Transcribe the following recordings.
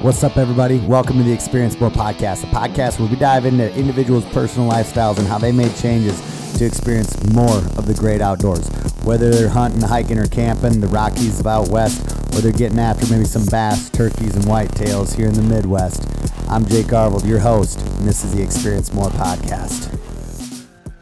What's up, everybody? Welcome to the Experience More podcast, a podcast where we dive into individuals' personal lifestyles and how they made changes to experience more of the great outdoors. Whether they're hunting, hiking, or camping, the Rockies of out west, or they're getting after maybe some bass, turkeys, and whitetails here in the Midwest. I'm Jake Garvold, your host, and this is the Experience More podcast.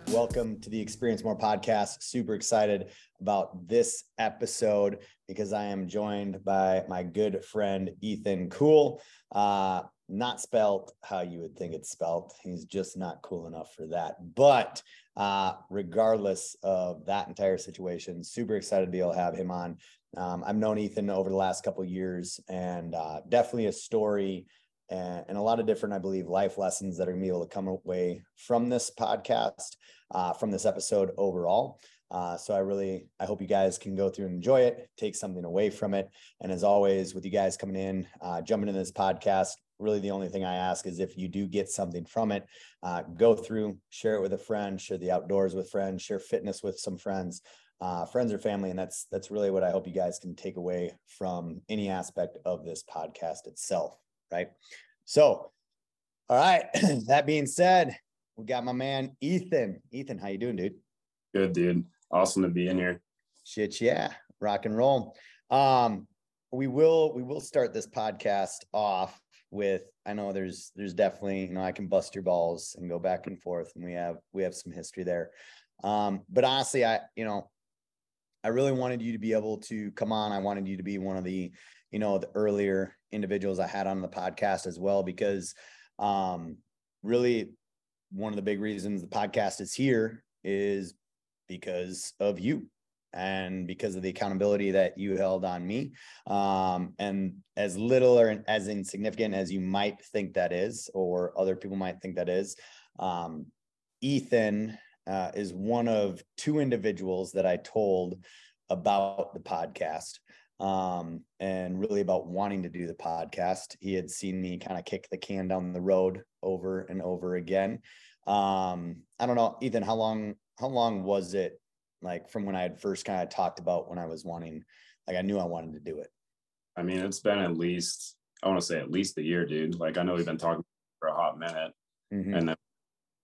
Welcome to the Experience More podcast. Super excited about this episode because I am joined by my good friend Ethan Kuhl. Uh, not spelt how you would think it's spelt. He's just not cool enough for that. But uh, regardless of that entire situation, super excited to be able to have him on. Um, I've known Ethan over the last couple years, and uh, definitely a story and, and, a lot of different, I believe, life lessons that are going to be able to come away from this podcast, uh, from this episode overall. Uh, so I really, I hope you guys can go through and enjoy it, take something away from it. And as always, with you guys coming in, uh, jumping into this podcast, really the only thing I ask is if you do get something from it, uh, go through, share it with a friend, share the outdoors with friends, share fitness with some friends, uh, friends or family, and that's that's really what I hope you guys can take away from any aspect of this podcast itself. Right. So, all right. that being said, we got my man Ethan. Ethan, how you doing, dude? Good, dude awesome to be in here. Shit, yeah, rock and roll. Um, we will we will start this podcast off with I know there's there's definitely you know I can bust your balls and go back and forth and we have we have some history there. Um, but honestly, I you know I really wanted you to be able to come on. I wanted you to be one of the you know the earlier individuals I had on the podcast as well because um, really one of the big reasons the podcast is here is because of you and because of the accountability that you held on me. Um, and as little or as insignificant as you might think that is, or other people might think that is, um, Ethan uh, is one of two individuals that I told about the podcast um, and really about wanting to do the podcast. He had seen me kind of kick the can down the road over and over again. Um, I don't know, Ethan, how long how long was it like from when I had first kind of talked about when I was wanting, like I knew I wanted to do it? I mean, it's been at least, I want to say at least a year, dude. Like I know we've been talking for a hot minute. Mm-hmm. And then,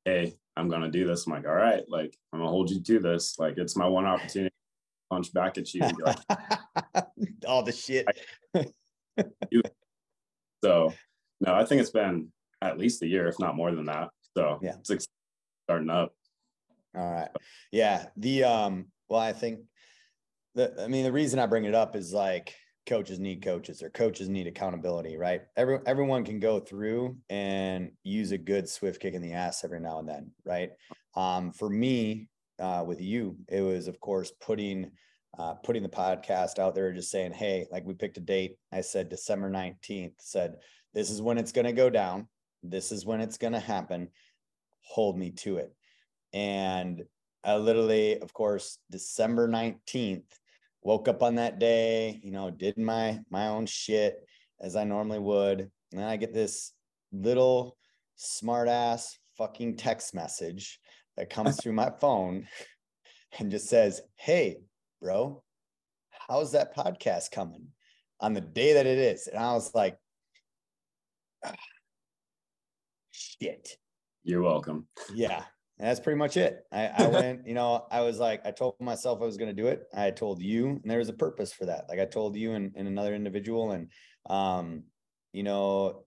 hey, I'm going to do this. I'm like, all right, like I'm going to hold you to this. Like it's my one opportunity to punch back at you like, all the shit. so, no, I think it's been at least a year, if not more than that. So, yeah, it's starting up. All right. Yeah. The um well, I think the I mean the reason I bring it up is like coaches need coaches or coaches need accountability, right? Every everyone can go through and use a good swift kick in the ass every now and then, right? Um, for me, uh, with you, it was of course putting uh, putting the podcast out there, just saying, hey, like we picked a date. I said December 19th, said, this is when it's going to go down. This is when it's going to happen. Hold me to it. And I literally, of course, December 19th, woke up on that day, you know, did my my own shit as I normally would. And then I get this little smartass fucking text message that comes through my phone and just says, Hey, bro, how's that podcast coming on the day that it is? And I was like, ah, shit. You're welcome. Yeah. And that's pretty much it. I, I went, you know, I was like, I told myself I was going to do it. I told you, and there was a purpose for that. Like I told you and, and another individual. And, um, you know,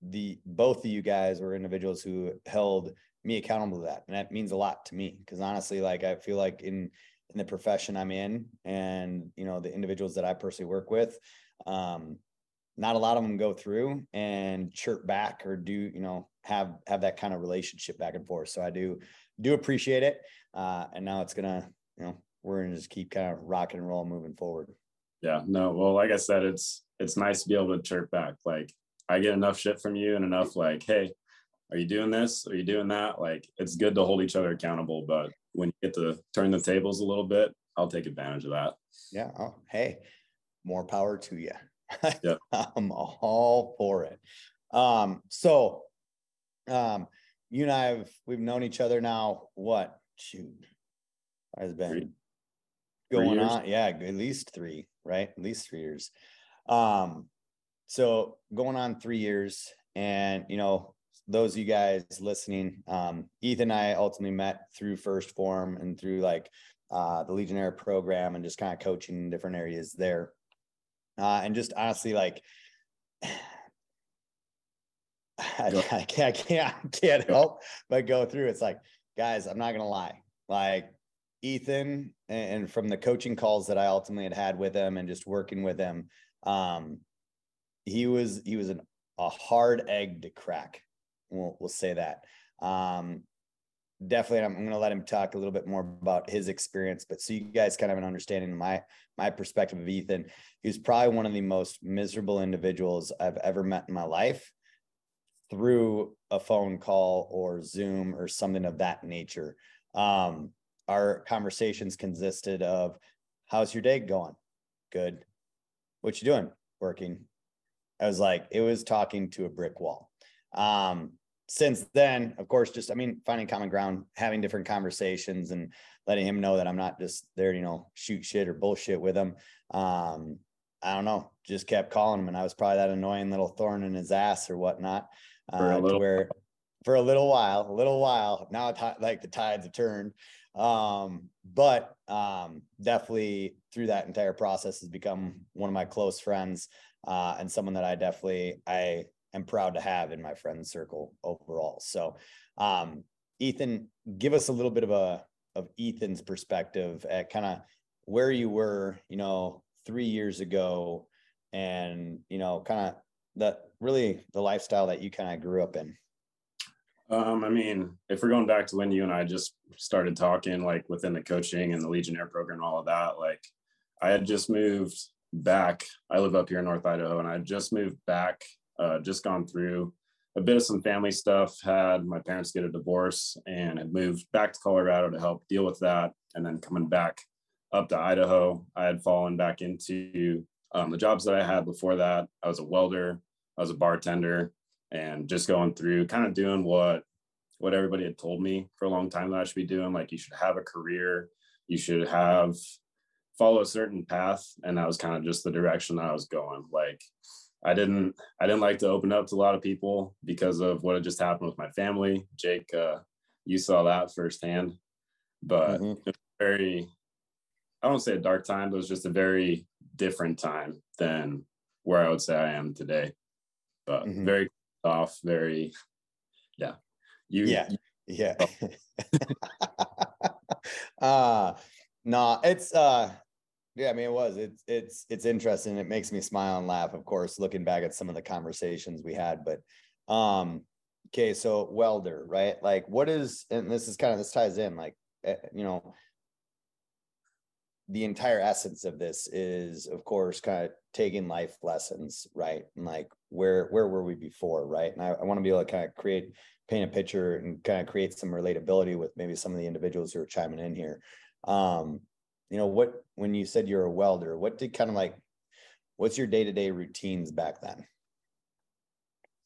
the both of you guys were individuals who held me accountable to that. And that means a lot to me because honestly, like I feel like in in the profession I'm in and you know the individuals that I personally work with, um, not a lot of them go through and chirp back or do, you know, have have that kind of relationship back and forth. So I do do appreciate it. Uh, and now it's gonna, you know, we're gonna just keep kind of rock and roll moving forward. Yeah, no, well, like I said, it's it's nice to be able to chirp back. Like I get enough shit from you and enough like, hey, are you doing this? Are you doing that? Like it's good to hold each other accountable, but when you get to turn the tables a little bit, I'll take advantage of that. Yeah. Oh, hey, more power to you. Yeah. I'm all for it. Um, so um, you and I have we've known each other now. What shoot has been three. going on? Yeah, at least three, right? At least three years. Um, so going on three years, and you know, those of you guys listening, um, Ethan and I ultimately met through First Form and through like uh, the Legionnaire program and just kind of coaching in different areas there. Uh, and just honestly, like, I, I, can't, I can't, I can't help but go through. It's like, guys, I'm not gonna lie. Like Ethan, and from the coaching calls that I ultimately had had with him, and just working with him, um, he was he was an, a hard egg to crack. We'll we'll say that. Um, definitely, I'm, I'm going to let him talk a little bit more about his experience. But so you guys kind of have an understanding of my my perspective of Ethan. He was probably one of the most miserable individuals I've ever met in my life through a phone call or Zoom or something of that nature. Um, our conversations consisted of, "How's your day going? Good. What you doing? Working." I was like, it was talking to a brick wall. Um, since then, of course, just I mean, finding common ground, having different conversations, and letting him know that I'm not just there, you know, shoot shit or bullshit with him. Um, I don't know, just kept calling him, and I was probably that annoying little thorn in his ass or whatnot. Uh, little- where for a little while, a little while. Now, like the tides have turned. Um, but um, definitely through that entire process has become one of my close friends uh, and someone that I definitely I am proud to have in my friend circle overall. So, um, Ethan, give us a little bit of a of Ethan's perspective at kind of where you were, you know, three years ago, and you know, kind of that really the lifestyle that you kind of grew up in. Um, I mean, if we're going back to when you and I just started talking, like within the coaching and the Legionnaire program, all of that, like I had just moved back. I live up here in North Idaho, and I just moved back. Uh, just gone through a bit of some family stuff. Had my parents get a divorce, and had moved back to Colorado to help deal with that. And then coming back up to Idaho, I had fallen back into um, the jobs that I had before that. I was a welder. I was a bartender and just going through kind of doing what what everybody had told me for a long time that I should be doing. Like you should have a career, you should have follow a certain path, and that was kind of just the direction that I was going. Like I didn't I didn't like to open up to a lot of people because of what had just happened with my family. Jake, uh, you saw that firsthand, but mm-hmm. very I don't say a dark time, but it was just a very different time than where I would say I am today. But mm-hmm. very off, very, yeah. You, yeah, you, yeah. uh no, it's uh yeah, I mean it was. It's it's it's interesting. It makes me smile and laugh, of course, looking back at some of the conversations we had. But um okay, so welder, right? Like what is and this is kind of this ties in, like eh, you know, the entire essence of this is of course kind of taking life lessons right? And like where where were we before right? And i, I want to be able to kind of create paint a picture and kind of create some relatability with maybe some of the individuals who are chiming in here. Um you know what when you said you're a welder what did kind of like what's your day-to-day routines back then?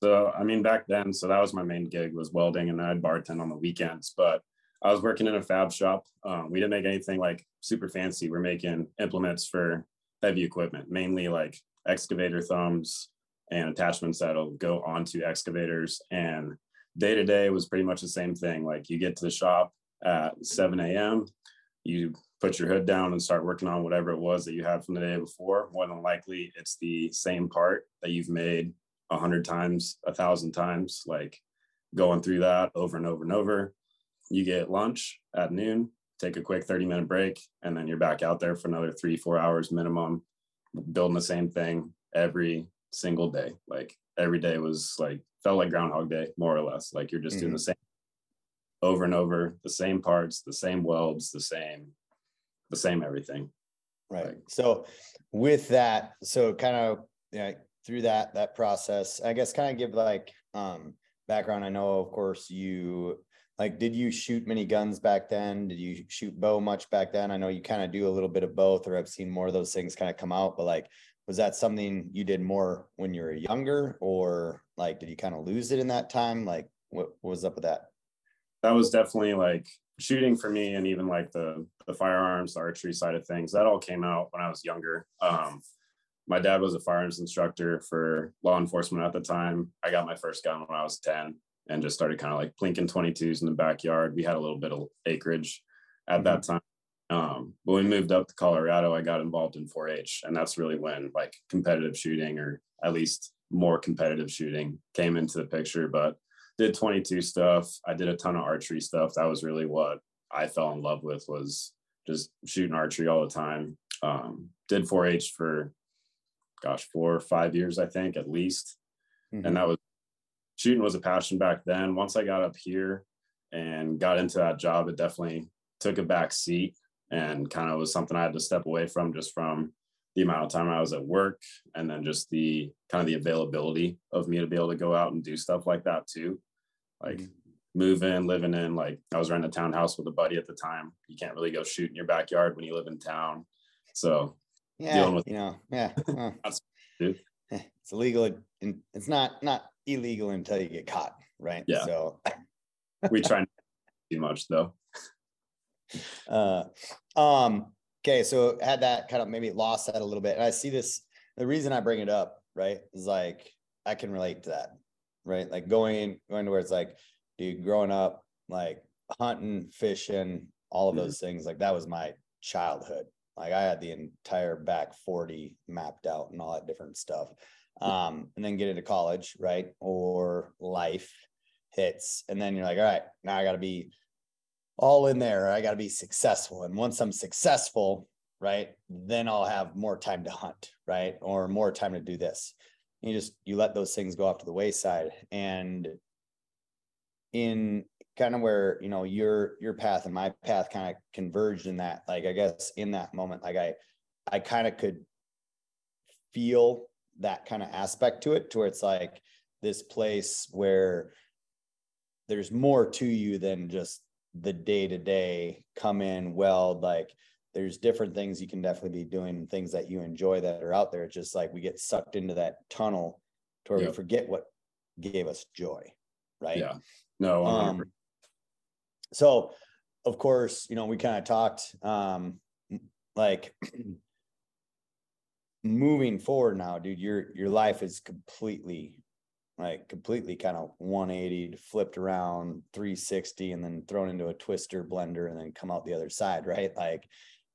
So i mean back then so that was my main gig was welding and then i'd bartend on the weekends but I was working in a fab shop. Um, we didn't make anything like super fancy. We're making implements for heavy equipment, mainly like excavator thumbs and attachments that'll go onto excavators. And day to day was pretty much the same thing. Like you get to the shop at 7 a.m., you put your hood down and start working on whatever it was that you had from the day before. More than likely, it's the same part that you've made a hundred times, a thousand times, like going through that over and over and over you get lunch at noon, take a quick 30 minute break, and then you're back out there for another three, four hours minimum, building the same thing every single day. Like every day was like, felt like Groundhog Day, more or less. Like you're just mm-hmm. doing the same over and over, the same parts, the same welds, the same, the same everything. Right. Like, so with that, so kind of you know, through that that process, I guess kind of give like um background. I know, of course, you like did you shoot many guns back then? Did you shoot bow much back then? I know you kind of do a little bit of both or i've seen more of those things kind of come out but like was that something you did more when you were younger or like did you kind of lose it in that time? Like what, what was up with that? That was definitely like shooting for me and even like the the firearms the archery side of things that all came out when i was younger. Um my dad was a firearms instructor for law enforcement at the time. I got my first gun when I was 10 and just started kind of like plinking 22s in the backyard. We had a little bit of acreage at mm-hmm. that time. Um, but when we moved up to Colorado, I got involved in 4-H, and that's really when like competitive shooting, or at least more competitive shooting, came into the picture. But did 22 stuff. I did a ton of archery stuff. That was really what I fell in love with was just shooting archery all the time. Um, did 4-H for gosh, four or five years, I think, at least. Mm-hmm. And that was shooting was a passion back then. Once I got up here and got into that job, it definitely took a back seat and kind of was something I had to step away from just from the amount of time I was at work and then just the kind of the availability of me to be able to go out and do stuff like that too. Like mm-hmm. moving, living in, like I was renting a townhouse with a buddy at the time. You can't really go shoot in your backyard when you live in town. So yeah, dealing with you know, yeah. it's illegal and it's not not illegal until you get caught, right? Yeah. So we try not too much though. Uh um okay, so had that kind of maybe lost that a little bit. And I see this the reason I bring it up, right, is like I can relate to that, right? Like going going to where it's like, dude, growing up, like hunting, fishing, all of mm-hmm. those mm-hmm. things, like that was my childhood, like I had the entire back 40 mapped out and all that different stuff. Um, and then get into college, right? Or life hits. And then you're like, all right, now I got to be all in there. I got to be successful. And once I'm successful, right, then I'll have more time to hunt, right? Or more time to do this. You just, you let those things go off to the wayside. And in kind of where you know your your path and my path kind of converged in that like i guess in that moment like i i kind of could feel that kind of aspect to it to where it's like this place where there's more to you than just the day to day come in weld like there's different things you can definitely be doing things that you enjoy that are out there. It's just like we get sucked into that tunnel to where yep. we forget what gave us joy right? Yeah. No um, so of course you know we kind of talked um like moving forward now dude your your life is completely like completely kind of 180 flipped around 360 and then thrown into a twister blender and then come out the other side right? Like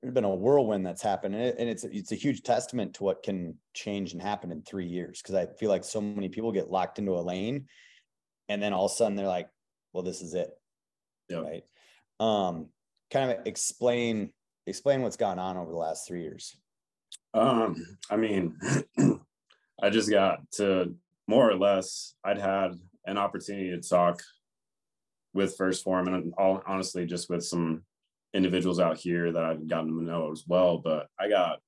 there's been a whirlwind that's happened and, it's it's a huge testament to what can change and happen in three years because i feel like so many people get locked into a lane and then all of a sudden they're like well this is it. Yep. right? Um kind of explain explain what's gone on over the last three years um i mean i just got to more or less i'd had an opportunity to talk with 1st Form and all honestly just with some individuals out here that i've gotten to know as well but i got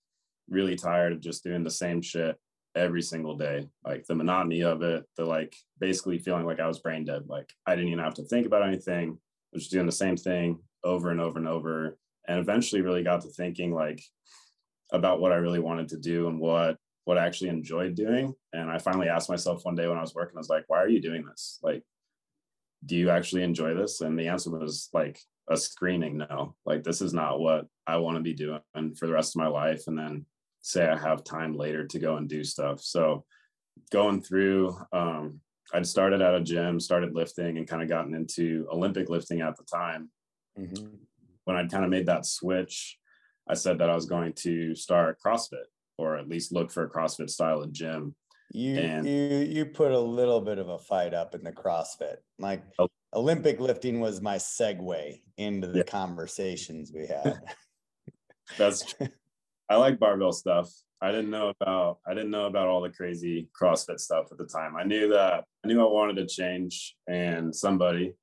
really tired of just doing the same shit every single day. Like the monotony of it the like basically feeling like i was brain dead. Like i didn't even have to think about anything. I was just doing the same thing over and over and over and eventually really got to thinking like about what i really wanted to do and what what i actually enjoyed doing. And i finally asked myself one day when i was working i was like why are you doing this? Like do you actually enjoy this? And the answer was like a screening no. Like this is not what i want to be doing for the rest of my life and then say i have time later to go and do stuff. So going through um, I'd started at a gym, started lifting, and kind of gotten into Olympic lifting at the time. Mm-hmm. When I'd kind of made that switch, I said that I was going to start CrossFit or at least look for a CrossFit style of gym. You and, you you put a little bit of a fight up in the CrossFit. Like oh, Olympic lifting was my segue into the yeah. conversations we had. That's true. I like barbell stuff. I didn't know about I didn't know about all the crazy CrossFit stuff at the time. I knew that I knew I wanted to change, and somebody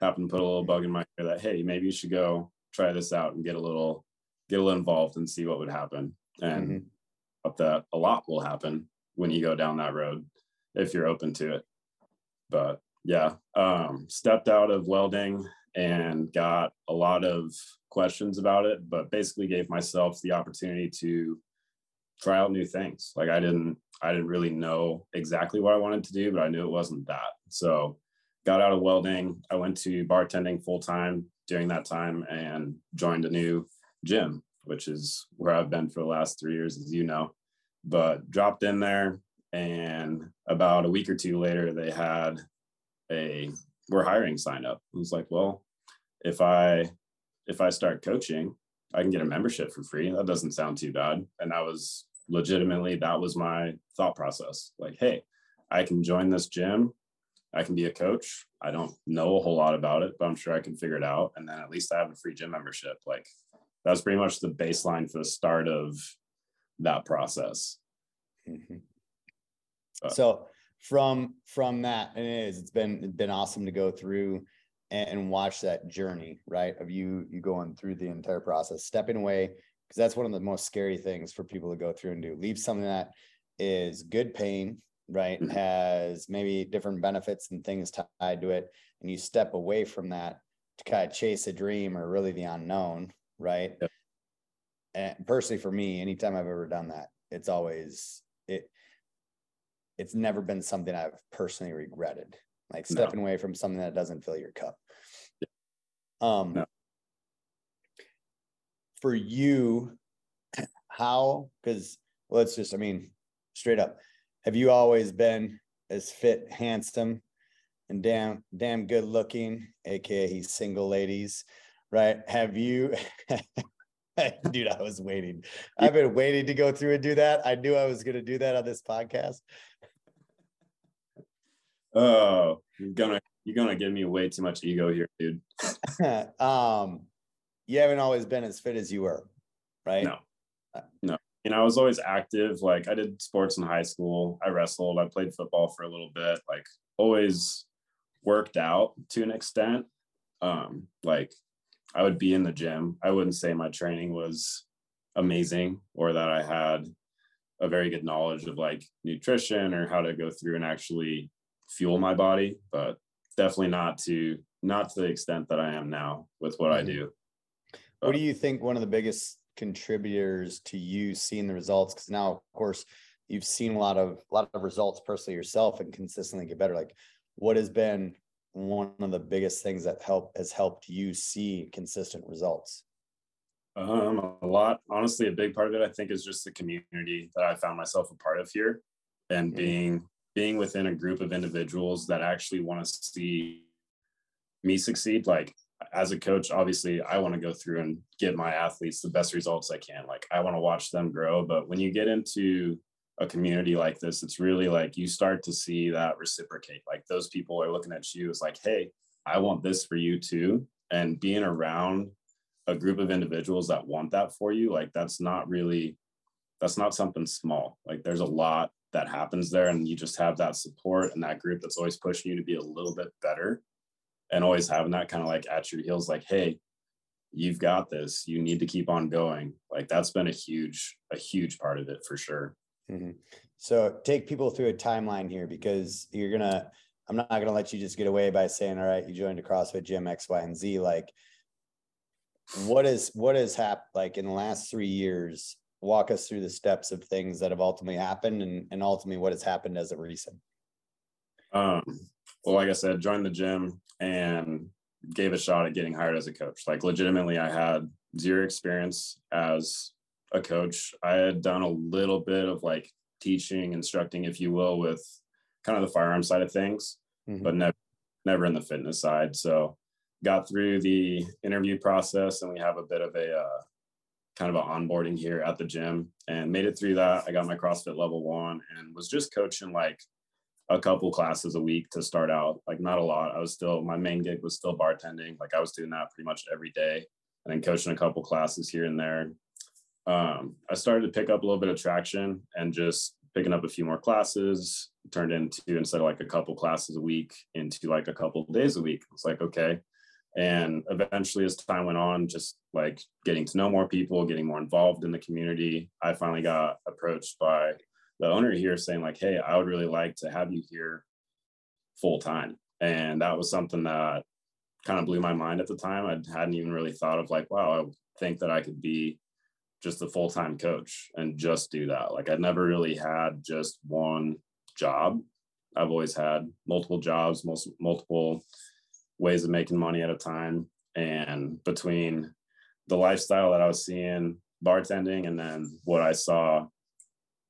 happened to put a little bug in my ear that hey, maybe you should go try this out and get a little get a little involved and see what would happen. And mm-hmm. that a lot will happen when you go down that road if you're open to it. But yeah, um, stepped out of welding and got a lot of questions about it, but basically gave myself the opportunity to try out new things. Like I didn't I didn't really know exactly what I wanted to do, but I knew it wasn't that. So got out of welding. I went to bartending full time during that time and joined a new gym, which is where I've been for the last three years, as you know. but dropped in there. And about a week or two later, they had a we're hiring sign up. I was like, well, if I if I start coaching, I can get a membership for free. That doesn't sound too bad. And that was legitimately that was my thought process. Like, hey, I can join this gym. I can be a coach. I don't know a whole lot about it, but I'm sure I can figure it out. And then at least I have a free gym membership. Like that's pretty much the baseline for the start of that process. Mm-hmm. So from from that, and it is, it's been it's been awesome to go through and, and watch that journey, right? Of you you going through the entire process, stepping away, because that's one of the most scary things for people to go through and do. Leave something that is good pain, right? Mm-hmm. Has maybe different benefits and things tied to it, and you step away from that to kind of chase a dream or really the unknown, right? Yep. And personally, for me, anytime I've ever done that, it's always it. It's never been something I've personally regretted, like stepping no. away from something that doesn't fill your cup. Um, no. for you, how? Because let's just, I mean, straight up, have you always been as fit, handsome, and damn, damn good looking, aka he's single ladies? Right? Have you, dude? I was waiting. I've been waiting to go through and do that. I knew I was going to do that on this podcast. Oh, you're gonna you're gonna give me way too much ego here, dude. um, you haven't always been as fit as you were, right? No, no. You know, I was always active. Like I did sports in high school. I wrestled. I played football for a little bit. Like always worked out to an extent. Um, like I would be in the gym. I wouldn't say my training was amazing or that I had a very good knowledge of like nutrition or how to go through and actually fuel my body, but definitely not to not to the extent that I am now with what mm-hmm. I do. But, what do you think one of the biggest contributors to you seeing the results? Because now, of course, you've seen a lot of a lot of results personally yourself and consistently get better. Like, what has been one of the biggest things that help has helped you see consistent results? Um, a lot. Honestly, a big part of it, I think, is just the community that I found myself a part of here, and mm-hmm. being being within a group of individuals that actually want to see me succeed. Like as a coach, obviously, I want to go through and give my athletes the best results I can. Like I want to watch them grow. But when you get into a community like this, it's really like you start to see that reciprocate. Like those people are looking at you as like, hey, I want this for you too. And being around a group of individuals that want that for you, like that's not really, that's not something small. Like there's a lot that happens there. And you just have that support and that group that's always pushing you to be a little bit better and always having that kind of like at your heels, like, hey, you've got this. You need to keep on going. Like that's been a huge, a huge part of it for sure. Mm-hmm. So take people through a timeline here because you're gonna. I'm not gonna let you just get away by saying, "All right, you joined a CrossFit gym X, Y, and Z." Like, what is what has happened? Like in the last three years, walk us through the steps of things that have ultimately happened, and and ultimately what has happened as a recent. Um. Well, like I said, joined the gym and gave a shot at getting hired as a coach. Like legitimately, I had zero experience as a coach. I had done a little bit of like teaching, instructing, if you will, with kind of the firearm side of things, mm-hmm. but never never in the fitness side. So got through the interview process and we have a bit of a uh, kind of an onboarding here at the gym and made it through that. I got my CrossFit level one and was just coaching like a couple classes a week to start out, like not a lot. I was still, my main gig was still bartending. Like I was doing that pretty much every day and then coaching a couple classes here and there um, I started to pick up a little bit of traction and just picking up a few more classes turned into instead of like a couple classes a week into like a couple days a week. It's like, okay. And eventually, as time went on, just like getting to know more people, getting more involved in the community, I finally got approached by the owner here saying, like, hey, I would really like to have you here full time. And that was something that kind of blew my mind at the time. I hadn't even really thought of like, wow, I think that I could be just a full time coach and just do that. Like I never really had just one job. I've always had multiple jobs, most multiple ways of making money at a time. And between the lifestyle that I was seeing bartending and then what I saw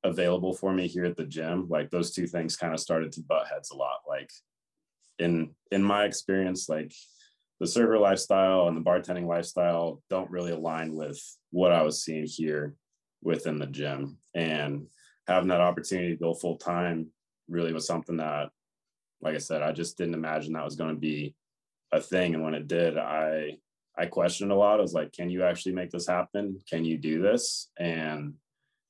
available for me here at the gym, like those two things kind of started to butt heads a lot. Like in in my experience, like the server lifestyle and the bartending lifestyle don't really align with what I was seeing here within the gym. And having that opportunity to go full time really was something that, like I said, I just didn't imagine that was going to be a thing. And when it did, I I questioned a lot. I was like, can you actually make this happen? Can you do this? And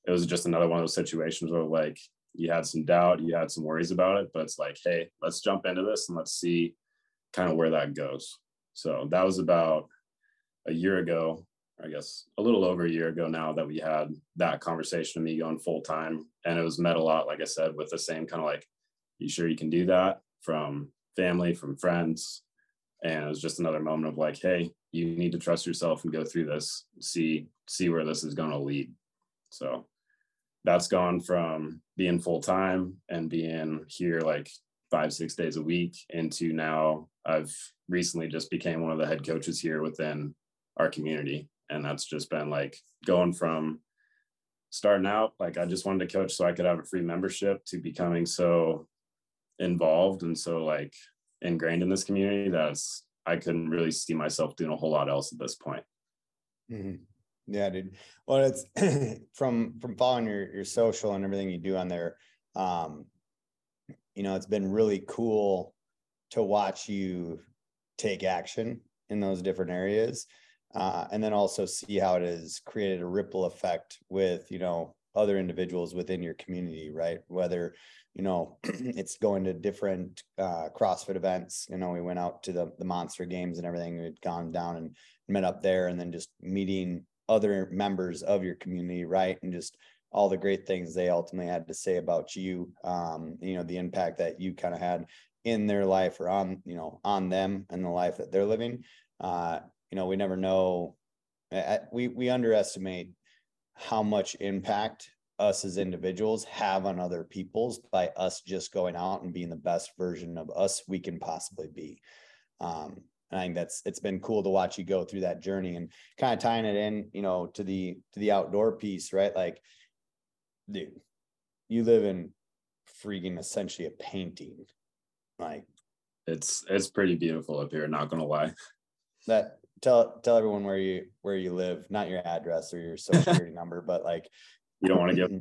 it was just another one of those situations where like you had some doubt, you had some worries about it, but it's like, hey, let's jump into this and let's see kind of where that goes. So that was about a year ago, I guess a little over a year ago now that we had that conversation of me going full time. And it was met a lot, like I said, with the same kind of like, you sure you can do that from family, from friends? And it was just another moment of like, hey, you need to trust yourself and go through this, see, see where this is going to lead. So that's gone from being full time and being here like five six days a week into now i've recently just became one of the head coaches here within our community and that's just been like going from starting out like i just wanted to coach so i could have a free membership to becoming so involved and so like ingrained in this community that's i couldn't really see myself doing a whole lot else at this point mm-hmm. Yeah, dude. Well, it's from from following your your social and everything you do on there. Um, you know, it's been really cool to watch you take action in those different areas, uh, and then also see how it has created a ripple effect with you know other individuals within your community, right? Whether you know it's going to different uh, CrossFit events. You know, we went out to the the Monster Games and everything. We'd gone down and met up there, and then just meeting other members of your community, right? And just all the great things they ultimately had to say about you, um, you know, the impact that you kind of had in their life or on, you know, on them and the life that they're living. Uh, you know, we never know. We we underestimate how much impact us as individuals have on other people's by us just going out and being the best version of us we can possibly be. Um, I think that's it's been cool to watch you go through that journey and kind of tying it in, you know, to the to the outdoor piece, right? Like, dude, you live in freaking essentially a painting. Like it's it's pretty beautiful up here, not gonna lie. That tell tell everyone where you where you live, not your address or your social security number, but like you don't want to give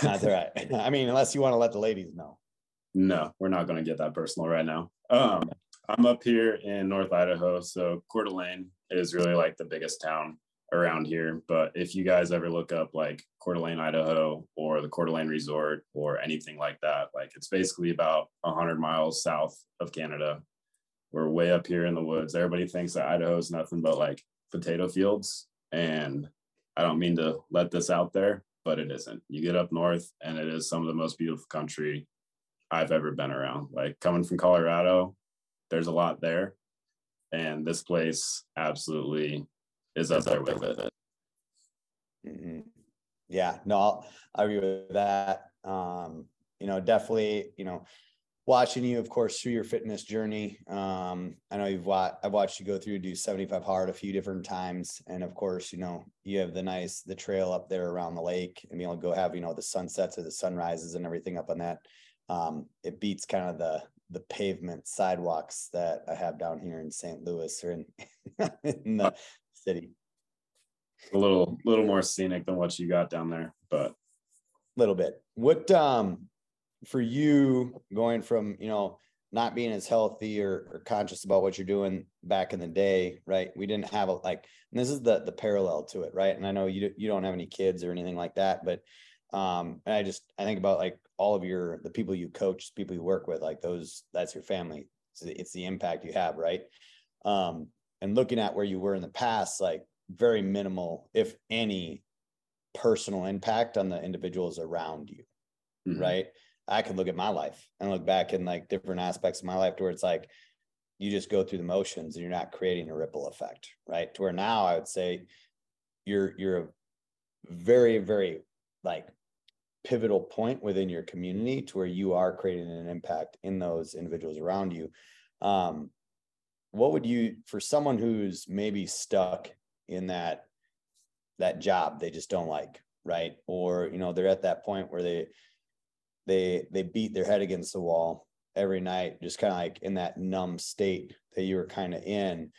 that's all right. I mean, unless you want to let the ladies know. No, we're not to get that personal right now. Um, I'm up here in North Idaho, so Coeur d'Alene is really like the biggest town around here. But if you guys ever look up like Coeur d'Alene, Idaho, or the Coeur d'Alene Resort, or anything like that, like it's basically about 100 miles south of Canada. We're way up here in the woods. Everybody thinks that Idaho is nothing but like potato fields, and I don't mean to let this out there, but it isn't. You get up north, and it is some of the most beautiful country I've ever been around. Like coming from Colorado, there's a lot there. And this place absolutely is up there with it. Mm-hmm. Yeah, no, I'll, I agree with that. Um, you know, definitely, you know, watching you, of course, through your fitness journey. Um, I know you've watched, I've watched you go through do 75 hard a few different times. And of course, you know, you have the nice, the trail up there around the lake and to go have, you know, the sunsets or the sunrises and everything up on that. Um, it beats kind of the, the pavement sidewalks that I have down here in St. Louis or in, in the city. A little little more scenic than what you got down there, but a little bit. What um for you going from, you know, not being as healthy or, or conscious about what you're doing back in the day, right? We didn't have a like, and this is the the parallel to it, right? And I know you you don't have any kids or anything like that, but um, and I just I think about like all of your the people you coach, people you work with, like those that's your family. It's, it's the impact you have, right? Um, and looking at where you were in the past, like very minimal, if any, personal impact on the individuals around you, mm-hmm. right? I could look at my life and look back in like different aspects of my life to where it's like you just go through the motions and you're not creating a ripple effect, right? To where now I would say you're you're a very very like pivotal point within your community to where you are creating an impact in those individuals around you um, what would you for someone who's maybe stuck in that that job they just don't like right? Or, you know, they're at that point where they they they beat their head against the wall every night, just kind of like in that numb state that you were kind of in.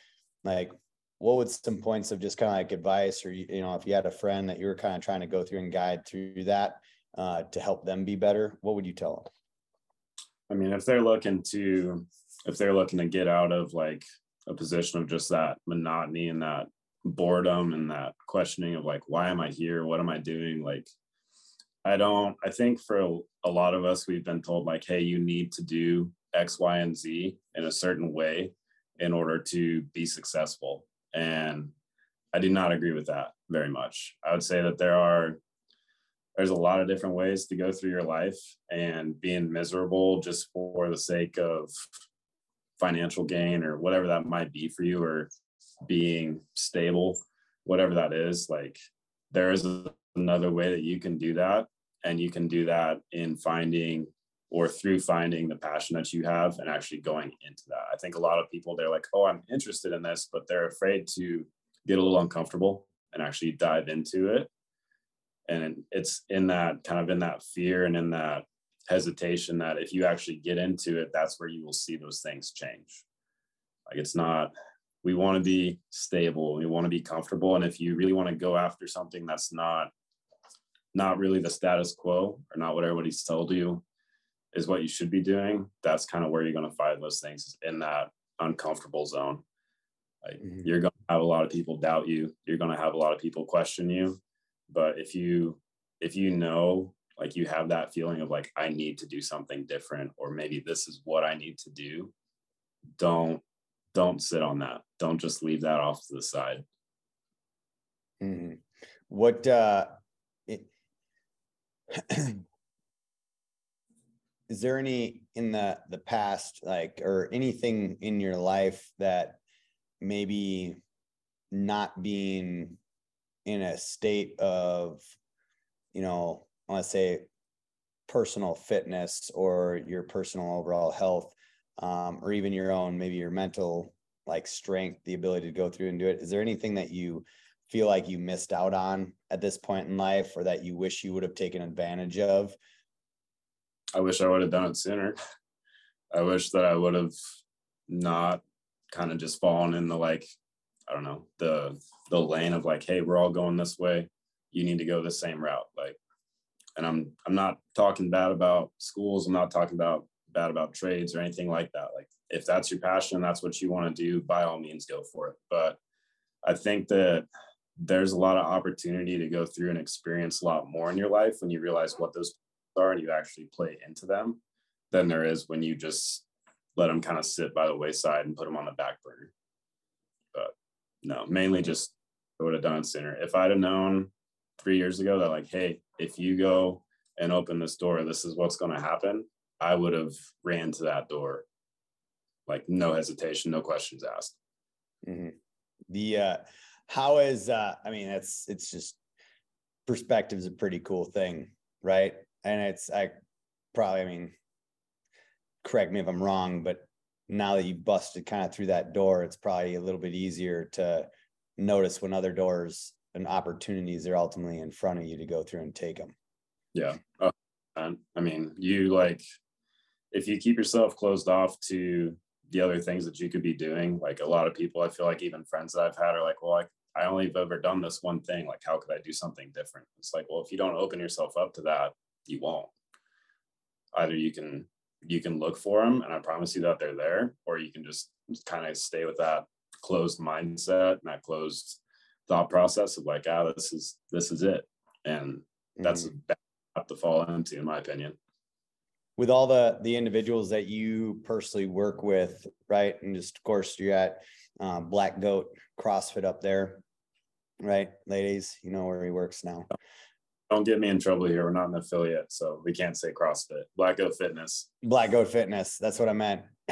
Like, what would some points of just kind of like advice, or you know, if you had a friend that you were kind of trying to go through and guide through that uh, to help them be better, what would you tell them? I mean, if they're looking to if they're looking to get out of like a position of just that monotony and that boredom and that questioning of like why am i here? What am i doing? Like i don't i think for a lot of us we've been told like hey you need to do x y and z in a certain way in order to be successful. And i do not agree with that very much. I would say that there are there's a lot of different ways to go through your life and being miserable just for the sake of financial gain or whatever that might be for you or being stable whatever that is like there is another way that you can do that. And you can do that in finding or through finding the passion that you have and actually going into that. I think a lot of people they're like oh i'm interested in this but they're afraid to get a little uncomfortable and actually dive into it. And it's in that kind of in that fear and in that hesitation that if you actually get into it, that's where you will see those things change. Like it's not, we want to be stable, we want to be comfortable. And if you really want to go after something that's not, not really the status quo or not what everybody's told you is what you should be doing, that's kind of where you're going to find those things in that uncomfortable zone. Like mm-hmm. you're going to have a lot of people doubt you. You're going to have a lot of people question you. But if you, if you know like you have that feeling of like i need to do something different or maybe this is what i need to do don't don't sit on that don't just leave that off to the side mm-hmm. what uh it, is there any in the the past like or anything in your life that maybe not being in a state of you know To say personal fitness or your personal overall health, um, or even your own, maybe your mental like strength, the ability to go through and do it. Is there anything that you feel like you missed out on at this point in life or that you wish you would have taken advantage of? I wish I would have done it sooner. I wish that I would have not kind of just fallen in the like, I don't know, the the lane of like, hey, we're all going this way. You need to go the same route. Like and I'm I'm not talking bad about schools. I'm not talking about bad about trades or anything like that. Like if that's your passion, that's what you want to do, by all means go for it. But I think that there's a lot of opportunity to go through and experience a lot more in your life when you realize what those are and you actually play into them than there is when you just let them kind of sit by the wayside and put them on the back burner. But no, mainly just I would have done it sooner. If I'd have known three years ago that like, hey, if you go and open this door, this is what's going to happen. I would have ran to that door, like no hesitation, no questions asked. Mm-hmm. The uh, how is uh, I mean, that's it's just perspective is a pretty cool thing, right? And it's I probably I mean, correct me if I'm wrong, but now that you've busted kind of through that door, it's probably a little bit easier to notice when other doors and opportunities are ultimately in front of you to go through and take them. Yeah. Uh, I mean, you like, if you keep yourself closed off to the other things that you could be doing, like a lot of people, I feel like even friends that I've had are like, well, I, I only have ever done this one thing. Like, how could I do something different? It's like, well, if you don't open yourself up to that, you won't. Either you can you can look for them, and I promise you that they're there, or you can just kind of stay with that closed mindset and that closed thought process of like, ah, this is this is it, and that's mm-hmm. a bad to fall into, in my opinion. With all the the individuals that you personally work with, right, and just of course you're at uh, Black Goat CrossFit up there, right, ladies? You know where he works now. Don't get me in trouble here. We're not an affiliate, so we can't say CrossFit. Black Goat Fitness. Black Goat Fitness. That's what I meant.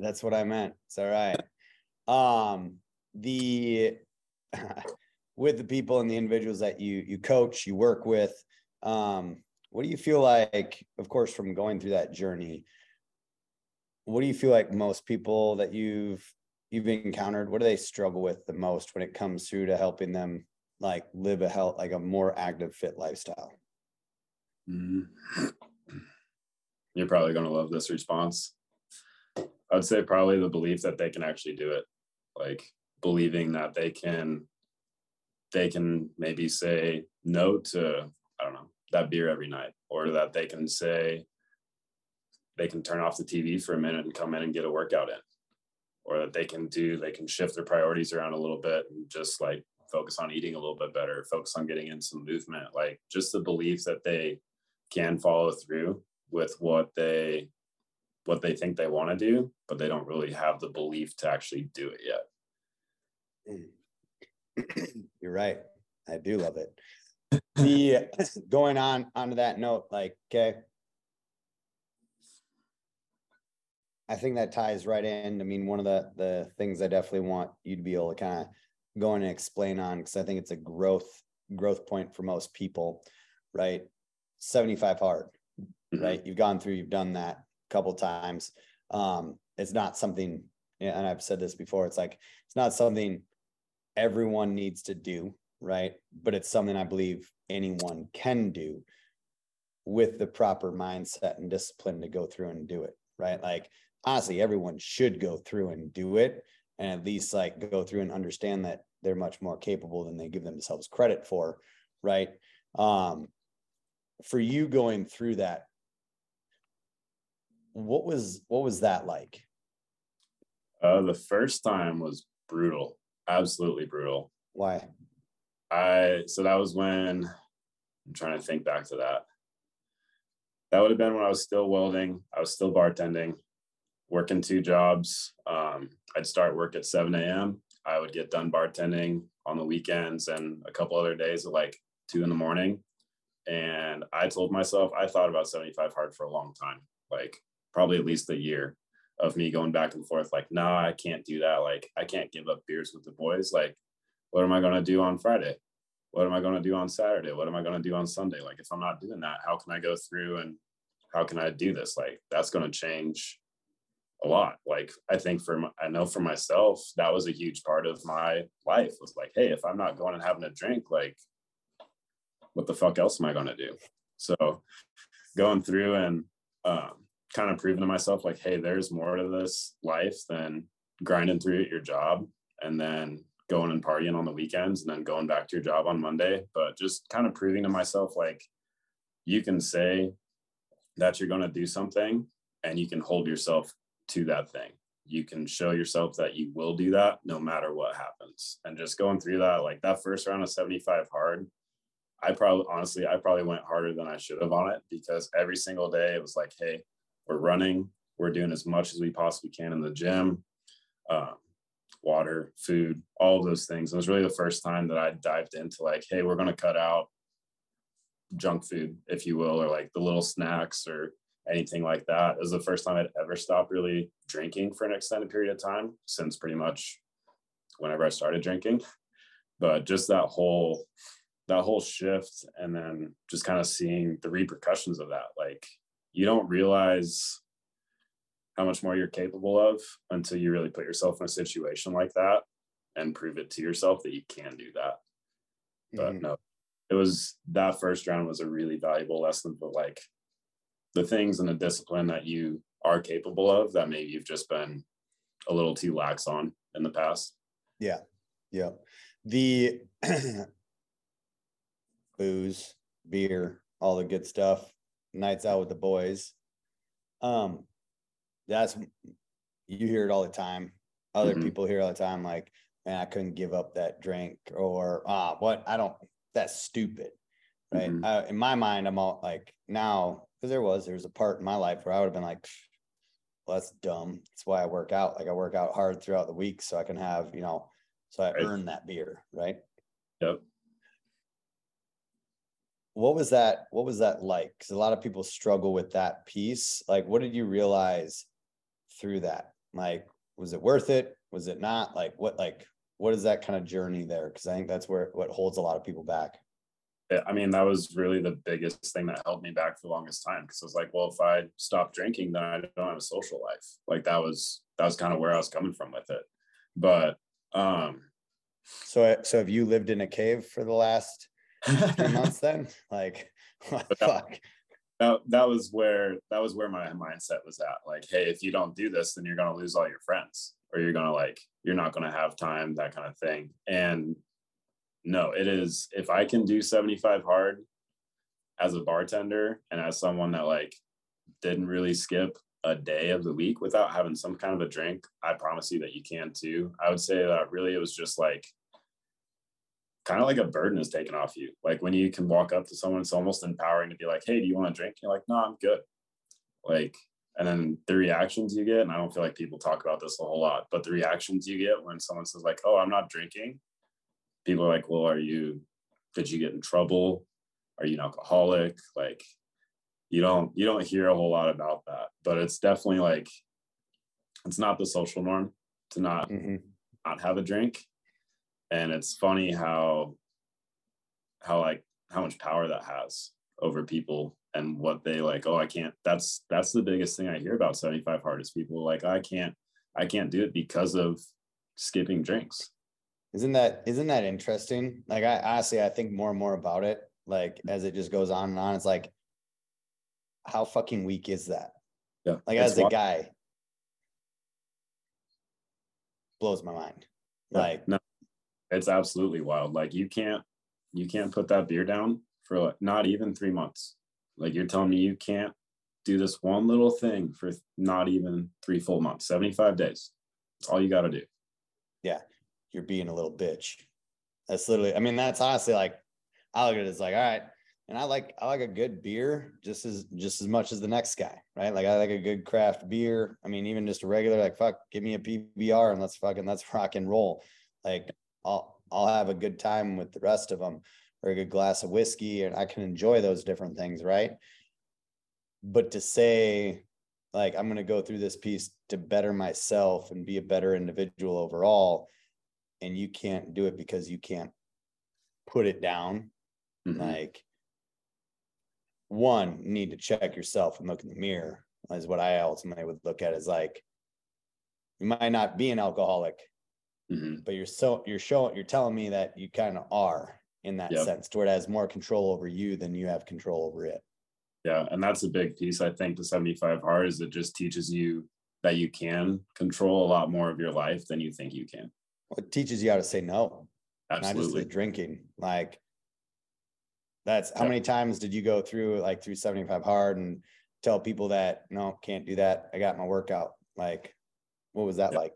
That's what I meant. It's all right. Um, the with the people and the individuals that you you coach, you work with. Um, what do you feel like, of course, from going through that journey? What do you feel like most people that you've you've encountered, what do they struggle with the most when it comes through to helping them like live a health like a more active fit lifestyle mm-hmm. you're probably going to love this response i'd say probably the belief that they can actually do it like believing that they can they can maybe say no to i don't know that beer every night or that they can say they can turn off the tv for a minute and come in and get a workout in. Or that they can do they can shift their priorities around a little bit and just like focus on eating a little bit better focus on getting in some movement like just the belief that they can follow through with what they what they think they want to do but they don't really have the belief to actually do it yet you're right i do love it the going on onto that note like okay I think that ties right in. I mean, one of the the things I definitely want you to be able to kind of go in and explain on because I think it's a growth growth point for most people, right? 75 hard, mm-hmm. right? You've gone through, you've done that a couple times. Um, it's not something, and I've said this before, it's like it's not something everyone needs to do, right? But it's something I believe anyone can do with the proper mindset and discipline to go through and do it, right? Like honestly everyone should go through and do it and at least like go through and understand that they're much more capable than they give themselves credit for right um for you going through that what was what was that like uh the first time was brutal absolutely brutal why i so that was when i'm trying to think back to that that would have been when i was still welding i was still bartending working two jobs. Um, I'd start work at 7 a.m. I would get done bartending on the weekends and a couple other days at like two in the morning. And I told myself I thought about 75 hard for a long time, like probably at least a year of me going back and forth, like, nah, I can't do that. Like, I can't give up beers with the boys. Like, what am I going to do on Friday? What am I going to do on Saturday? What am I going to do on Sunday? Like, if I'm not doing that, how can I go through and how can I do this? Like, that's going to change a lot. Like I think for my, I know for myself that was a huge part of my life was like, hey, if I'm not going and having a drink, like what the fuck else am I going to do? So going through and um, kind of proving to myself like, hey, there's more to this life than grinding through at your job and then going and partying on the weekends and then going back to your job on Monday. But just kind of proving to myself like you can say that you're going to do something and you can hold yourself to that thing. You can show yourself that you will do that no matter what happens. And just going through that, like that first round of 75 hard, I probably honestly, I probably went harder than I should have on it because every single day it was like, hey, we're running, we're doing as much as we possibly can in the gym, um, water, food, all those things. It was really the first time that I dived into like, hey, we're going to cut out junk food, if you will, or like the little snacks or anything like that. It was the first time I'd ever stopped really drinking for an extended period of time since pretty much whenever I started drinking. But just that whole that whole shift and then just kind of seeing the repercussions of that. Like you don't realize how much more you're capable of until you really put yourself in a situation like that and prove it to yourself that you can do that. But mm-hmm. no, it was that first round was a really valuable lesson But like the things and the discipline that you are capable of that maybe you've just been a little too lax on in the past. Yeah. Yeah. The booze, beer, all the good stuff, nights out with the boys. Um, that's you hear it all the time. Other mm-hmm. people hear all the time, like, man, I couldn't give up that drink, or ah, what I don't that's stupid. Right. Mm-hmm. Uh, in my mind, I'm all like now because there was there was a part in my life where I would have been like, well, that's dumb. That's why I work out. Like I work out hard throughout the week so I can have, you know, so I right. earn that beer, right? Yep. What was that? What was that like? Because a lot of people struggle with that piece. Like, what did you realize through that? Like, was it worth it? Was it not? Like, what? Like, what is that kind of journey there? Because I think that's where what holds a lot of people back. I mean, that was really the biggest thing that held me back for the longest time because I was like, well, if I stop drinking, then I don't have a social life. Like that was that was kind of where I was coming from with it. But um So, so have you lived in a cave for the last three months then? Like, what fuck? That, that was where that was where my mindset was at. Like, hey, if you don't do this, then you're gonna lose all your friends, or you're gonna like you're not gonna have time, that kind of thing. And no, it is if I can do 75 hard as a bartender and as someone that like didn't really skip a day of the week without having some kind of a drink, I promise you that you can too. I would say that really it was just like kind of like a burden is taken off you. Like when you can walk up to someone, it's almost empowering to be like, hey, do you want a drink? You're like, no, I'm good. Like, and then the reactions you get, and I don't feel like people talk about this a whole lot, but the reactions you get when someone says, like, oh, I'm not drinking, people are like, well, are you, did you get in trouble? Are you an alcoholic? Like, you don't you don't hear a whole lot about that but it's definitely like it's not the social norm to not mm-hmm. not have a drink and it's funny how how like how much power that has over people and what they like oh i can't that's that's the biggest thing i hear about 75 hardest people like i can't i can't do it because of skipping drinks isn't that isn't that interesting like i honestly i think more and more about it like as it just goes on and on it's like how fucking weak is that? Yeah. Like as a guy, blows my mind. Yeah, like no, it's absolutely wild. Like you can't you can't put that beer down for like not even three months. Like you're telling me you can't do this one little thing for not even three full months, 75 days. That's all you got to do. Yeah. You're being a little bitch. That's literally, I mean, that's honestly like, I look at it as like, all right, and I like I like a good beer just as just as much as the next guy, right? Like I like a good craft beer. I mean, even just a regular, like fuck, give me a PBR and let's fucking let's rock and roll. Like I'll I'll have a good time with the rest of them, or a good glass of whiskey, and I can enjoy those different things, right? But to say like I'm gonna go through this piece to better myself and be a better individual overall, and you can't do it because you can't put it down, mm-hmm. like one need to check yourself and look in the mirror is what I ultimately would look at as like you might not be an alcoholic, mm-hmm. but you're so you're showing you're telling me that you kind of are in that yep. sense to where it has more control over you than you have control over it. Yeah, and that's a big piece I think the 75 hard is it just teaches you that you can control a lot more of your life than you think you can. Well, it teaches you how to say no. Absolutely. Not just the drinking. Like that's how many times did you go through like through 75 hard and tell people that no, can't do that. I got my workout. Like, what was that like?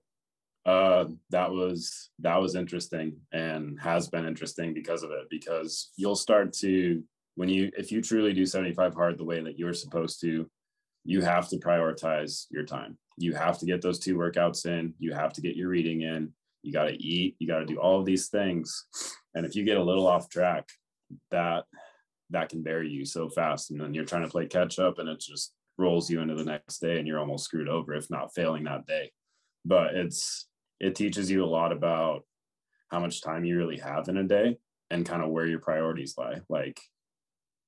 Uh, that was that was interesting and has been interesting because of it. Because you'll start to when you if you truly do 75 hard the way that you're supposed to, you have to prioritize your time. You have to get those two workouts in. You have to get your reading in. You got to eat. You got to do all of these things. And if you get a little off track, that that can bury you so fast and then you're trying to play catch up and it just rolls you into the next day and you're almost screwed over if not failing that day but it's it teaches you a lot about how much time you really have in a day and kind of where your priorities lie like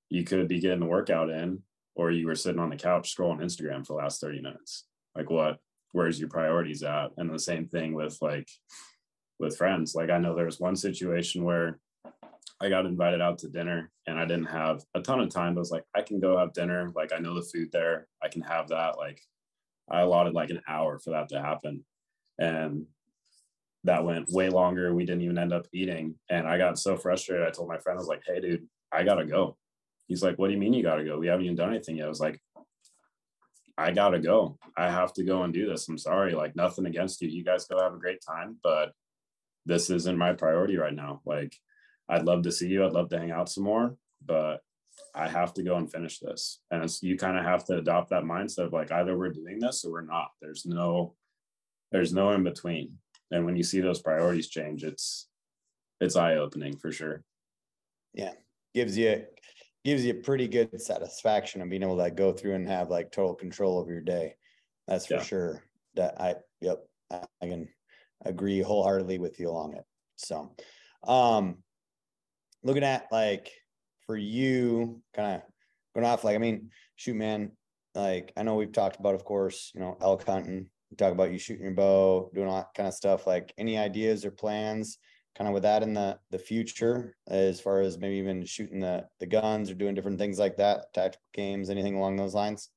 you could be getting the workout in or you were sitting on the couch scrolling instagram for the last 30 minutes like what where's your priorities at and the same thing with like with friends like i know there was one situation where I got invited out to dinner and I didn't have a ton of time, but I was like, I can go have dinner. Like I know the food there. I can have that. Like I allotted like an hour for that to happen. And that went way longer. We didn't even end up eating. And I got so frustrated. I told my friend, I was like, hey dude, I gotta go. He's like, What do you mean you gotta go? We haven't even done anything yet. I was like, I gotta go. I have to go and do this. I'm sorry. Like nothing against you. You guys go have a great time, but this isn't my priority right now. Like I'd love to see you. I'd love to hang out some more, but I have to go and finish this. And you kind of have to adopt that mindset of like either we're doing this or we're not. There's no there's no in between. And when you see those priorities change, it's it's eye opening for sure. Yeah, gives you gives you pretty good satisfaction of being able to like go through and have like total control over your day. That's for yeah. sure. That I yep I, I can agree wholeheartedly with you along it. So, um, looking at like for you kind of going off like i mean shoot man like i know we've talked about of course you know elk hunting we talk about you shooting your bow doing all that kind of stuff like any ideas or plans kind of with that in the the future as far as maybe even shooting the the guns or doing different things like that, tactical games, anything along those lines?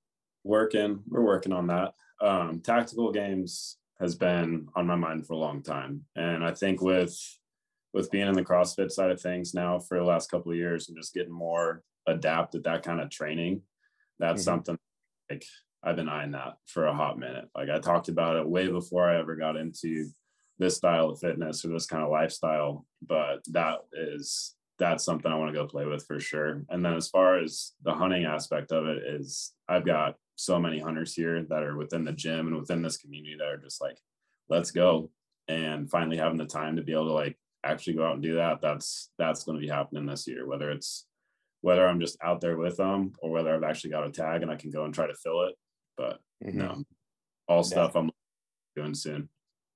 Working, we're working on that. Um, tactical games has been on my mind for a long time, and I think with with being in the CrossFit side of things now for the last couple of years and just getting more adapted that kind of training, that's mm-hmm. something like I've been eyeing that for a hot minute. Like I talked about it way before I ever got into this style of fitness or this kind of lifestyle, but that is that's something I want to go play with for sure. And then as far as the hunting aspect of it is I've got so many hunters here that are within the gym and within this community that are just like, let's go. And finally having the time to be able to like actually go out and do that, that's that's going to be happening this year. Whether it's whether I'm just out there with them or whether I've actually got a tag and I can go and try to fill it. But mm-hmm. no, all stuff yeah. I'm doing soon.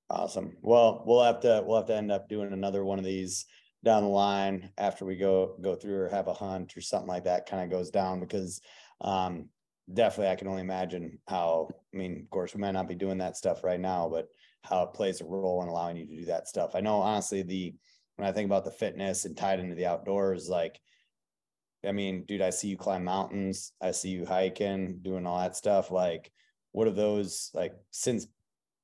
Awesome. Well, we'll have to we'll have to end up doing another one of these down the line after we go go through or have a hunt or something like that kind of goes down because um definitely I can only imagine how I mean of course we might not be doing that stuff right now but how it plays a role in allowing you to do that stuff. I know honestly the when I think about the fitness and tied into the outdoors, like I mean, dude, I see you climb mountains, I see you hiking, doing all that stuff. Like, what are those like since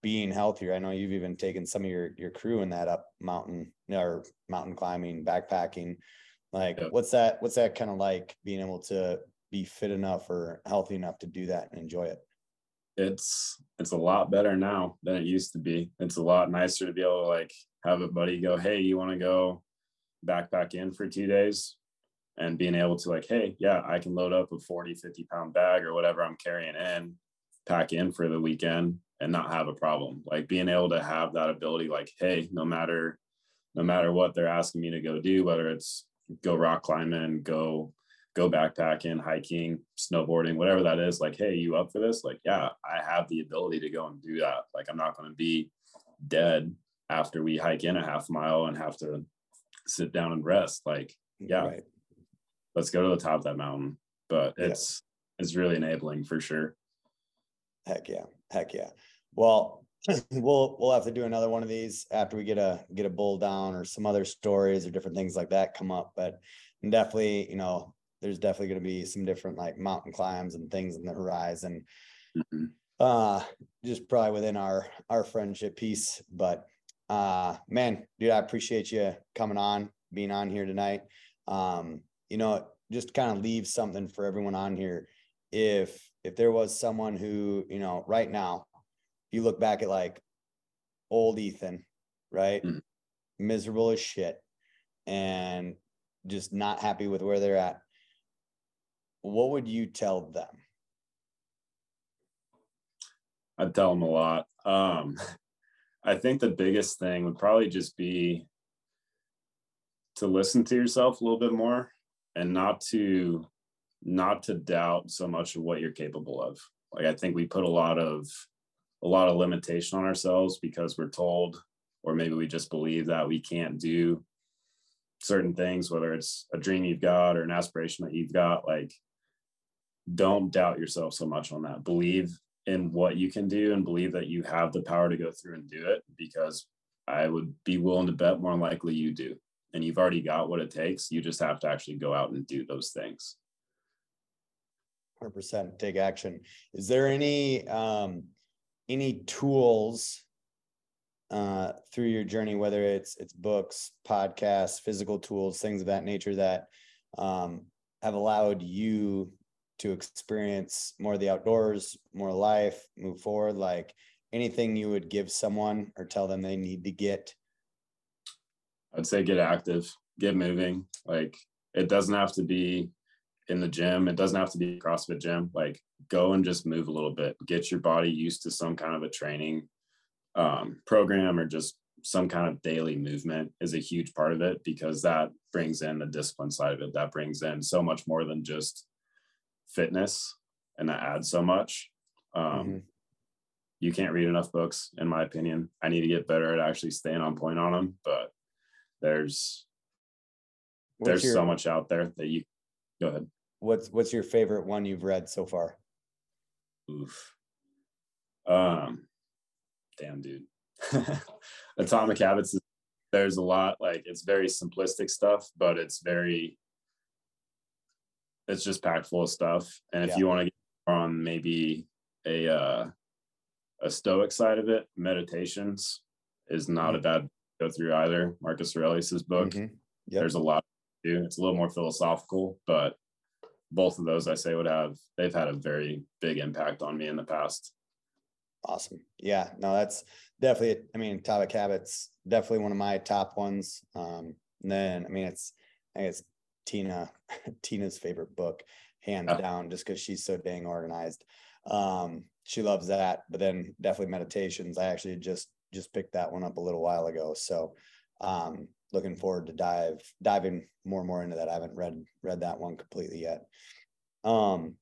being healthier? I know you've even taken some of your your crew in that up mountain or mountain climbing, backpacking. Like, yep. what's that? What's that kind of like being able to be fit enough or healthy enough to do that and enjoy it? it's it's a lot better now than it used to be. It's a lot nicer to be able to like have a buddy go, hey, you want to go backpack in for two days? And being able to like, hey, yeah, I can load up a 40, 50 pound bag or whatever I'm carrying in, pack in for the weekend and not have a problem. Like being able to have that ability, like, hey, no matter no matter what they're asking me to go do, whether it's go rock climbing, go go backpacking, hiking, snowboarding, whatever that is, like, hey, you up for this? Like, yeah, I have the ability to go and do that. Like, I'm not going to be dead after we hike in a half mile and have to sit down and rest. Like, yeah, right. Let's go to the top of that mountain. But it's yeah. it's really enabling for sure. Heck yeah, heck yeah. Well, we'll we'll have to do another one of these after we get a get a bull down or some other stories or different things like that come up. But definitely, you know, there's definitely going to be some different like mountain climbs and things in the horizon. Mm-hmm. Uh, just probably within our our friendship piece. But uh, man, dude, I appreciate you coming on, being on here tonight. Um, you know, just kind of leave something for everyone on here. If if there was someone who, you know, right now, if you look back at like old Ethan, right? Mm-hmm. Miserable as shit and just not happy with where they're at what would you tell them? I'd tell them a lot. Um, I think the biggest thing would probably just be to listen to yourself a little bit more and not to not to doubt so much of what you're capable of. Like I think we put a lot of a lot of limitation on ourselves because we're told or maybe we just believe that we can't do certain things whether it's a dream you've got or an aspiration that you've got like don't doubt yourself so much on that. Believe in what you can do and believe that you have the power to go through and do it because I would be willing to bet more likely you do. And you've already got what it takes. You just have to actually go out and do those things. 100% take action. Is there any um any tools uh through your journey whether it's it's books, podcasts, physical tools, things of that nature that um have allowed you to experience more of the outdoors, more life, move forward? Like anything you would give someone or tell them they need to get? I'd say get active, get moving. Like it doesn't have to be in the gym, it doesn't have to be CrossFit gym. Like go and just move a little bit, get your body used to some kind of a training um, program or just some kind of daily movement is a huge part of it because that brings in the discipline side of it. That brings in so much more than just fitness and that adds so much. Um, mm-hmm. You can't read enough books, in my opinion. I need to get better at actually staying on point on them, but there's what's there's your, so much out there that you go ahead. What's what's your favorite one you've read so far? Oof. Um, damn, dude. Atomic Habits is there's a lot like it's very simplistic stuff, but it's very it's just packed full of stuff. And if Yeah. you want to get on maybe a uh a stoic side of it, meditations is not a bad go through either. Marcus Aurelius's book. Mhm. Yep. There's a lot to do. It's a little more philosophical, but both of those I say would have they've had a very big impact on me in the past. Awesome. Yeah, no, that's definitely, I mean, Atomic Habits, definitely one of my top ones. Um, and then, I mean, it's, I think it's Tina, Tina's favorite book, hands Yeah. down, just because she's so dang organized. Um, she loves that, but then definitely meditations. I actually just, just picked that one up a little while ago. So, um, looking forward to dive, diving more and more into that. I haven't read, read that one completely yet. Um,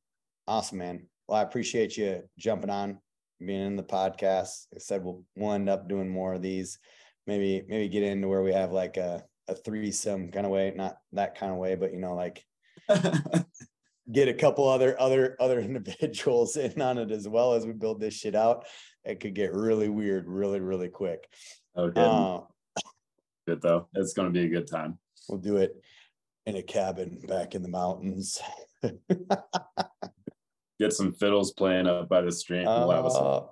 awesome, man. Well, I appreciate you jumping on, being in the podcast. I said we'll we'll end up doing more of these. Maybe maybe get into where we have like a a threesome kind of way, not that kind of way, but you know, like get a couple other other other individuals in on it as well as we build this shit out. It could get really weird, really really quick. okay, Uh, good though. It's gonna be a good time. we'll do it in a cabin back in the mountains. Get some fiddles playing up by the stream. We'll have us- Uh,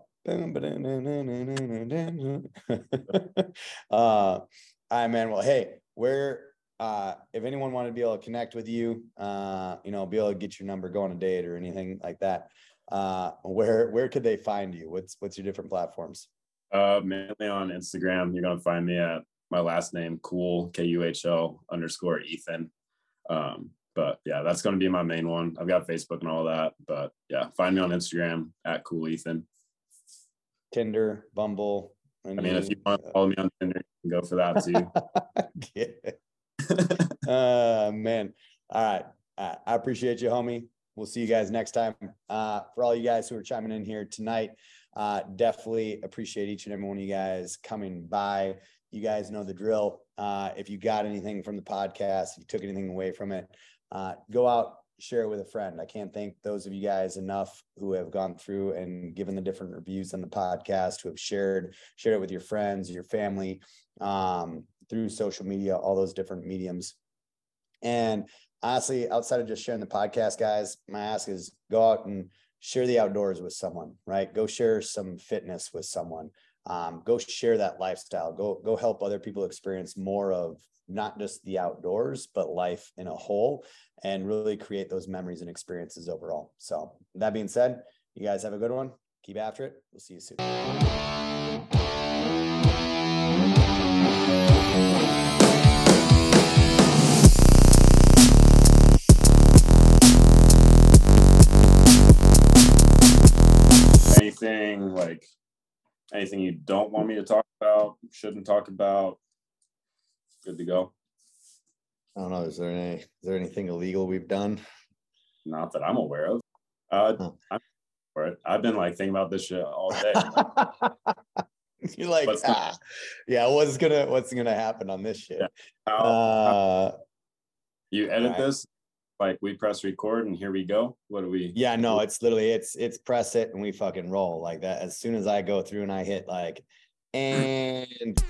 uh, all right, man. Well, hey, where uh if anyone wanted to be able to connect with you, uh, you know, be able to get your number, go on a date or anything like that, uh, where where could they find you? What's what's your different platforms? Uh, mainly on Instagram. You're gonna find me at my last name, Kuhl K U H L underscore Ethan. Um, but yeah, that's gonna be my main one. I've got Facebook and all that, but yeah, find me on Instagram at Kuhl Ethan. Tinder, Bumble. I mean, if you want to follow me on Tinder, you can go for that too. yeah. uh man all right i appreciate you homie we'll see you guys next time. Uh for all you guys who are chiming in here tonight uh definitely appreciate each and every one of you guys coming by. You guys know the drill. Uh if you got anything from the podcast if you took anything away from it uh go out share it with a friend. I can't thank those of you guys enough who have gone through and given the different reviews on the podcast who have shared shared it with your friends your family um through social media, all those different mediums. And honestly, outside of just sharing the podcast, guys, my ask is go out and share the outdoors with someone, right? Go share some fitness with someone. Um, go share that lifestyle. Go go help other people experience more of not just the outdoors, but life in a whole, and really create those memories and experiences overall. So that being said, you guys have a good one. Keep after it. We'll see you soon. Anything like anything you don't want me to talk about, shouldn't talk about, good to go. I don't know. Is there any is there anything illegal we've done? Not that I'm aware of. Uh, Huh. I'm for it. I've been like thinking about this shit all day. You're like, What's gonna- ah, yeah, what's gonna what's gonna happen on this shit? Yeah. How, Uh you edit alright. this, like we press record and here we go. What do we? yeah, no, it's literally it's it's press it and we fucking roll like that. As soon as I go through and I hit like and